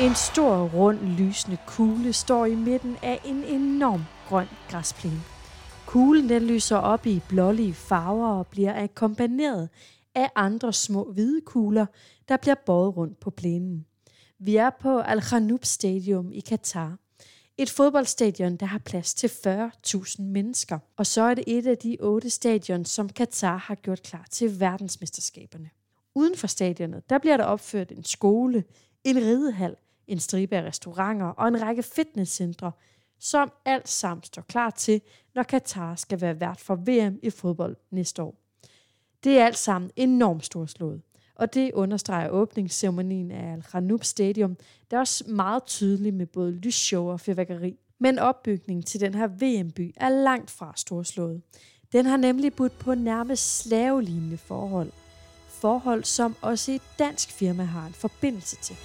En stor, rund, lysende kugle står i midten af en enorm grøn græsplæne. Kuglen den lyser op i blålige farver og bliver akkompagneret af andre små hvide kugler, der bliver båret rundt på plænen. Vi er på Al Khanoub Stadium i Katar. Et fodboldstadion, der har plads til 40.000 mennesker. Og så er det et af de otte stadion, som Katar har gjort klar til verdensmesterskaberne. Uden for stadionet, der bliver der opført en skole, en ridehal, en stribe af restauranter og en række fitnesscentre, som alt sammen står klar til, når Katar skal være vært for VM i fodbold næste år. Det er alt sammen enormt storslået, og det understreger åbningsceremonien af Al Khanoub Stadium, der er også meget tydelig med både lysshow og fyrværkeri. Men opbygningen til den her VM-by er langt fra storslået. Den har nemlig budt på nærmest slavelignende forhold. Forhold, som også et dansk firma har en forbindelse til.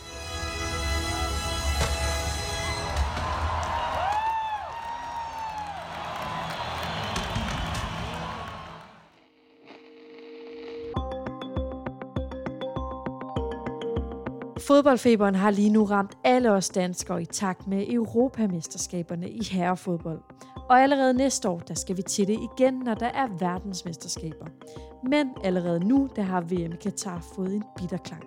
Fodboldfeberen har lige nu ramt alle os danskere i takt med Europamesterskaberne i herrefodbold. Og allerede næste år, der skal vi til det igen, når der er verdensmesterskaber. Men allerede nu, der har VM i Katar fået en bitterklang.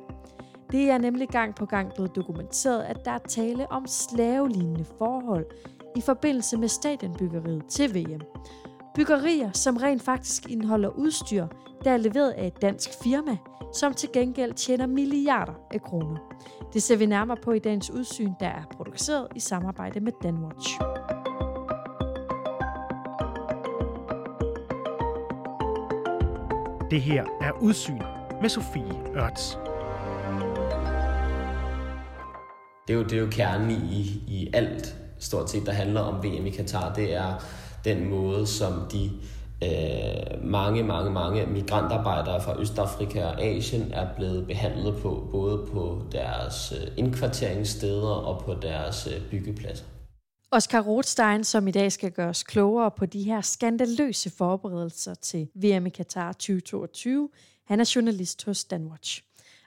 Det er nemlig gang på gang blevet dokumenteret, at der er tale om slavelignende forhold i forbindelse med stadionbyggeriet til VM. Byggerier, som rent faktisk indeholder udstyr, der er leveret af et dansk firma, som til gengæld tjener milliarder af kroner. Det ser vi nærmere på i dagens udsyn, der er produceret i samarbejde med Danwatch. Det her er Udsyn med Sofie Ørts. Det er jo, det er jo kernen i, i alt, stort set, der handler om VM i Katar. Det er den måde, som de øh, mange, mange, mange migrantarbejdere fra Østafrika og Asien er blevet behandlet på, både på deres øh, indkvarteringssteder og på deres øh, byggepladser. Oscar Rothstein, som i dag skal gøre os klogere på de her skandaløse forberedelser til VM i Katar 2022, han er journalist hos Danwatch.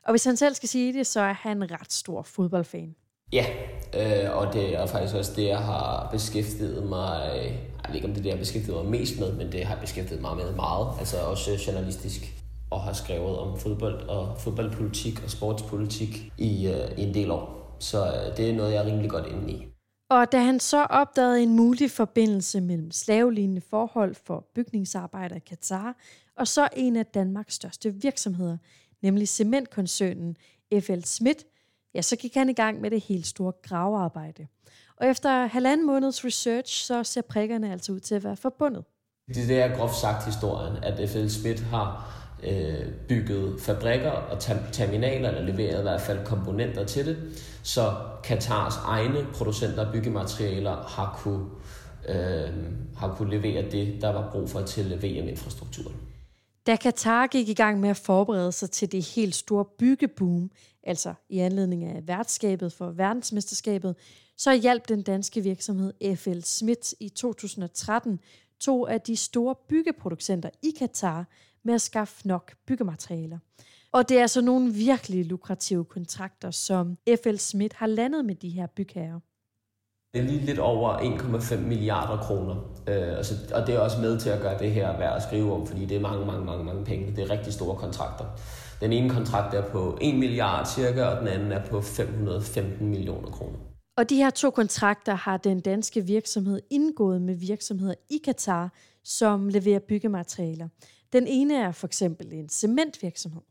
Og hvis han selv skal sige det, så er han en ret stor fodboldfan. Ja, øh, og det er faktisk også det, jeg har beskæftiget mig, ved ikke om det er det, jeg beskæftiget mig mest med, men det har beskæftiget mig med meget, altså også øh, journalistisk, og har skrevet om fodbold og fodboldpolitik og sportspolitik i, øh, i en del år. Så øh, det er noget, jeg er rimelig godt inde i. Og da han så opdagede en mulig forbindelse mellem slavelignende forhold for bygningsarbejder i Katar, og så en af Danmarks største virksomheder, nemlig cementkoncernen FL Schmidt, ja, så gik han i gang med det helt store gravearbejde. Og efter halvanden måneds research, så ser prikkerne altså ud til at være forbundet. Det er groft sagt historien, at FL Schmidt har øh, bygget fabrikker og terminaler, eller leveret i hvert fald komponenter til det, så Katars egne producenter af byggematerialer har kunne, øh, har kunne levere det, der var brug for til VM-infrastrukturen. Da Katar gik i gang med at forberede sig til det helt store byggeboom, altså i anledning af værtskabet for verdensmesterskabet, så hjalp den danske virksomhed FL Schmidt i 2013 to af de store byggeproducenter i Katar med at skaffe nok byggematerialer. Og det er altså nogle virkelig lukrative kontrakter, som FL Schmidt har landet med de her bygherrer. Det er lige lidt over 1,5 milliarder kroner. Øh, altså, og det er også med til at gøre det her værd at skrive om, fordi det er mange, mange, mange, mange penge. Det er rigtig store kontrakter. Den ene kontrakt er på 1 milliard cirka, og den anden er på 515 millioner kroner. Og de her to kontrakter har den danske virksomhed indgået med virksomheder i Katar, som leverer byggematerialer. Den ene er for eksempel en cementvirksomhed.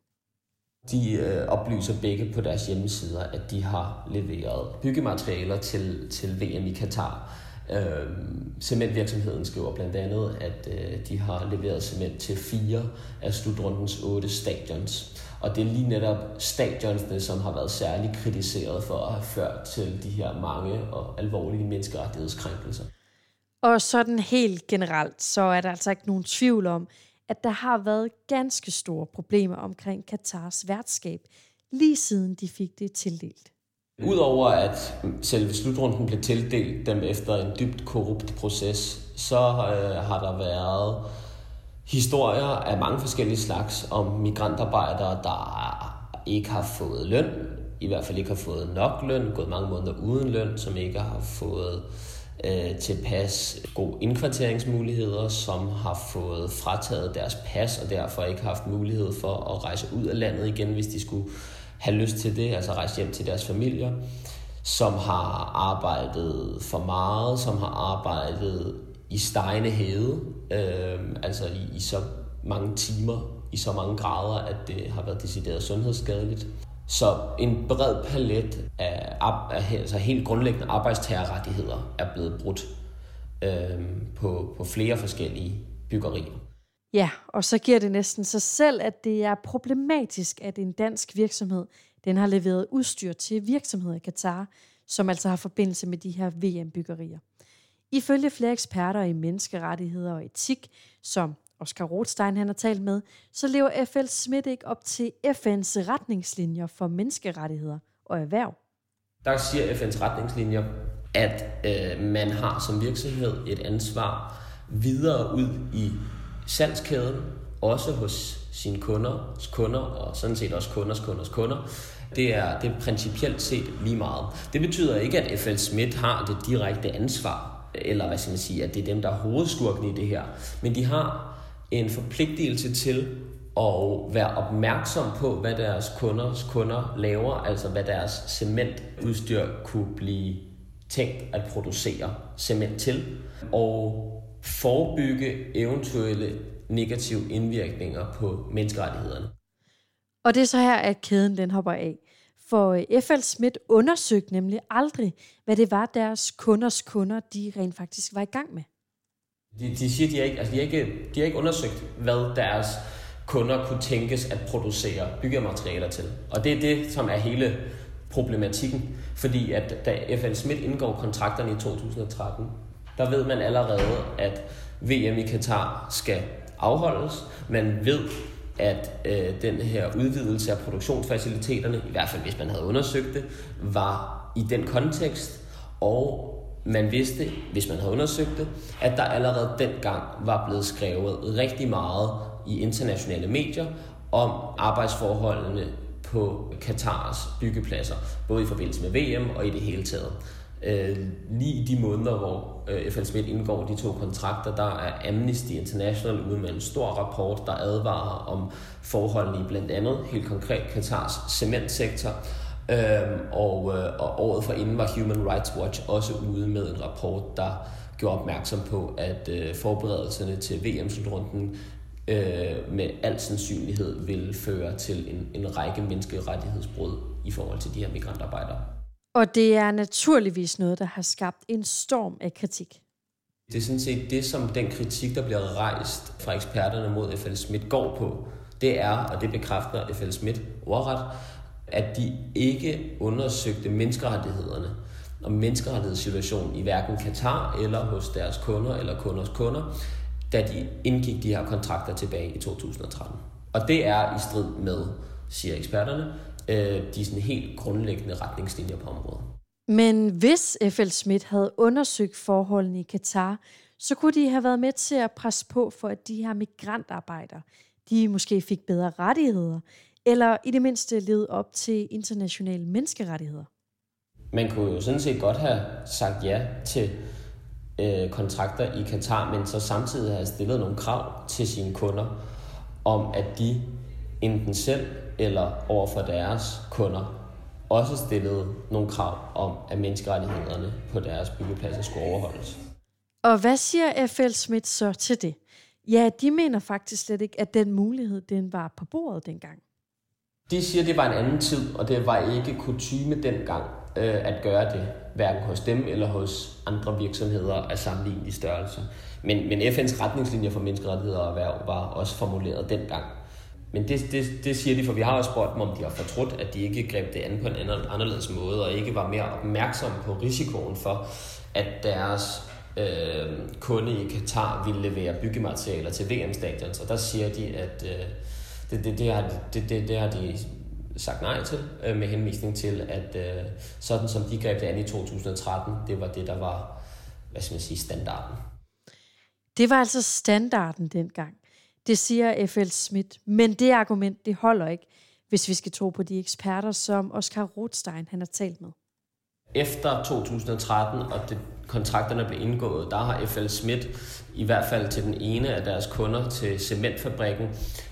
De øh, oplyser begge på deres hjemmesider, at de har leveret byggematerialer til, til VM i Katar. Øh, cementvirksomheden skriver blandt andet, at øh, de har leveret cement til fire af slutrundens otte stadions. Og det er lige netop stadionsne, som har været særligt kritiseret for at have ført til de her mange og alvorlige menneskerettighedskrænkelser. Og sådan helt generelt, så er der altså ikke nogen tvivl om, at der har været ganske store problemer omkring Katars værtskab, lige siden de fik det tildelt. Udover at selve slutrunden blev tildelt dem efter en dybt korrupt proces, så øh, har der været historier af mange forskellige slags om migrantarbejdere, der ikke har fået løn, i hvert fald ikke har fået nok løn, gået mange måneder uden løn, som ikke har fået øh, tilpas gode indkvarteringsmuligheder, som har fået frataget deres pas og derfor ikke haft mulighed for at rejse ud af landet igen, hvis de skulle have lyst til det, altså rejse hjem til deres familier, som har arbejdet for meget, som har arbejdet i stegende hede, øh, altså i, i så mange timer, i så mange grader, at det har været decideret sundhedsskadeligt. Så en bred palet af, af altså helt grundlæggende arbejdstagerrettigheder er blevet brudt øh, på, på flere forskellige byggerier. Ja, og så giver det næsten sig selv, at det er problematisk, at en dansk virksomhed den har leveret udstyr til virksomheder i Katar, som altså har forbindelse med de her VM-byggerier. Ifølge flere eksperter i menneskerettigheder og etik, som Oscar Rothstein han har talt med, så lever FL Schmidt ikke op til FN's retningslinjer for menneskerettigheder og erhverv. Der siger FN's retningslinjer, at øh, man har som virksomhed et ansvar videre ud i salgskæden, også hos sine kunder, kunder og sådan set også kunders kunders kunder. Det er, det er principielt set lige meget. Det betyder ikke, at FL Schmidt har det direkte ansvar, eller hvad skal man sige, at det er dem, der er hovedskurken i det her. Men de har en forpligtelse til at være opmærksom på, hvad deres kunders kunder laver, altså hvad deres cementudstyr kunne blive tænkt at producere cement til, og forebygge eventuelle negative indvirkninger på menneskerettighederne. Og det er så her, at kæden den hopper af. For øh, FL Schmidt undersøgte nemlig aldrig, hvad det var, deres kunders kunder, de rent faktisk var i gang med. De, de siger, de har, ikke, altså de, har ikke, de har ikke undersøgt, hvad deres kunder kunne tænkes at producere byggematerialer til. Og det er det, som er hele problematikken. Fordi at da FL Schmidt indgår kontrakterne i 2013, der ved man allerede, at VM i Katar skal afholdes. Man ved, at øh, den her udvidelse af produktionsfaciliteterne, i hvert fald hvis man havde undersøgt det, var i den kontekst, og man vidste, hvis man havde undersøgt det, at der allerede dengang var blevet skrevet rigtig meget i internationale medier om arbejdsforholdene på Katars byggepladser, både i forbindelse med VM og i det hele taget. Øh, lige i de måneder, hvor øh, FN Schmidt indgår de to kontrakter, der er Amnesty International ude med en stor rapport, der advarer om forholdene i blandt andet helt konkret Katars cementsektor, Øhm, og, øh, og året for inden var Human Rights Watch også ude med en rapport, der gjorde opmærksom på, at øh, forberedelserne til VM-slutrunden øh, med al sandsynlighed vil føre til en, en række menneskerettighedsbrud i forhold til de her migrantarbejdere. Og det er naturligvis noget, der har skabt en storm af kritik. Det er sådan set det, som den kritik, der bliver rejst fra eksperterne mod FL Schmidt går på. Det er, og det bekræfter FL Schmidt ordret, at de ikke undersøgte menneskerettighederne og menneskerettighedssituationen i hverken Katar eller hos deres kunder eller kunders kunder, da de indgik de her kontrakter tilbage i 2013. Og det er i strid med, siger eksperterne, øh, de sådan helt grundlæggende retningslinjer på området. Men hvis FL Schmidt havde undersøgt forholdene i Katar, så kunne de have været med til at presse på for, at de her migrantarbejdere, de måske fik bedre rettigheder, eller i det mindste levede op til internationale menneskerettigheder? Man kunne jo sådan set godt have sagt ja til øh, kontrakter i Katar, men så samtidig have stillet nogle krav til sine kunder om, at de enten selv eller over for deres kunder også stillede nogle krav om, at menneskerettighederne på deres byggepladser skulle overholdes. Og hvad siger FL Schmidt så til det? Ja, de mener faktisk slet ikke, at den mulighed den var på bordet dengang. De siger, at det var en anden tid, og det var ikke kutume dengang øh, at gøre det, hverken hos dem eller hos andre virksomheder af sammenlignelig størrelse. Men, men FN's retningslinjer for menneskerettigheder og erhverv var også formuleret dengang. Men det, det, det siger de, for vi har også spurgt dem, om de har fortrudt, at de ikke greb det an på en anderledes måde, og ikke var mere opmærksomme på risikoen for, at deres øh, kunde i Katar ville levere byggematerialer til VM-stadion. Så der siger de, at øh, det, det, det, har, det, det, det har de sagt nej til, øh, med henvisning til, at øh, sådan som de greb det an i 2013, det var det, der var, hvad skal man sige, standarden. Det var altså standarden dengang. Det siger F.L. Schmidt. Men det argument, det holder ikke. hvis vi skal tro på de eksperter, som Oscar Rothstein han har talt med. Efter 2013 og det, kontrakterne blev indgået, der har FL Schmidt i hvert fald til den ene af deres kunder til cementfabrikken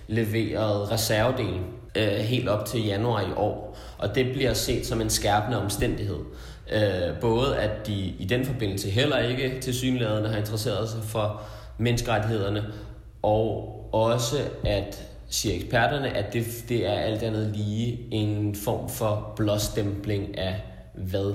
leveret reservedelen øh, helt op til januar i år. Og det bliver set som en skærpende omstændighed. Øh, både at de i den forbindelse heller ikke til synlædende har interesseret sig for menneskerettighederne, og også at siger eksperterne, at det, det er alt andet lige en form for blåstempling af, hvad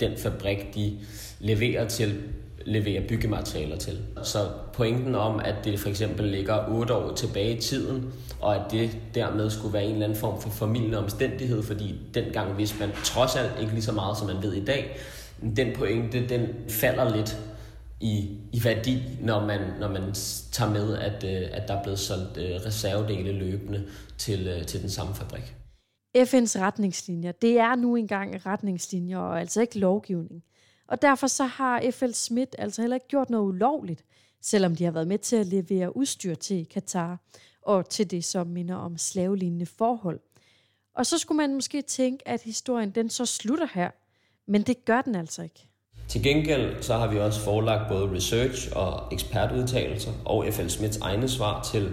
den fabrik, de leverer til, leverer byggematerialer til. Så pointen om, at det for eksempel ligger 8 år tilbage i tiden, og at det dermed skulle være en eller anden form for formidlende omstændighed, fordi dengang vidste man trods alt ikke lige så meget, som man ved i dag, den pointe, den falder lidt i, i værdi, når man, når man tager med, at, øh, at der er blevet solgt øh, reservedele løbende til, øh, til den samme fabrik. FN's retningslinjer, det er nu engang retningslinjer og altså ikke lovgivning. Og derfor så har FL Schmidt altså heller ikke gjort noget ulovligt, selvom de har været med til at levere udstyr til Katar og til det, som minder om slavelignende forhold. Og så skulle man måske tænke, at historien den så slutter her, men det gør den altså ikke. Til gengæld så har vi også forelagt både research og ekspertudtalelser og FL Smiths egne svar til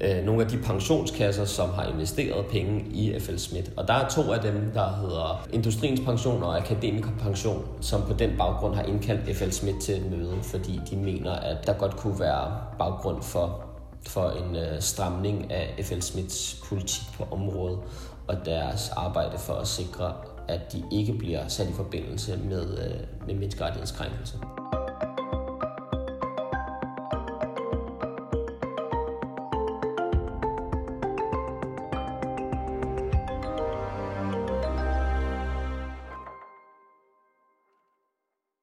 øh, nogle af de pensionskasser, som har investeret penge i FL Smith. Og der er to af dem, der hedder Industriens Pension og Akademikerpension, som på den baggrund har indkaldt FL Smith til et møde, fordi de mener, at der godt kunne være baggrund for, for en øh, stramning af FL Smiths politik på området og deres arbejde for at sikre at de ikke bliver sat i forbindelse med, øh, med menneskerettighedskrænkelser.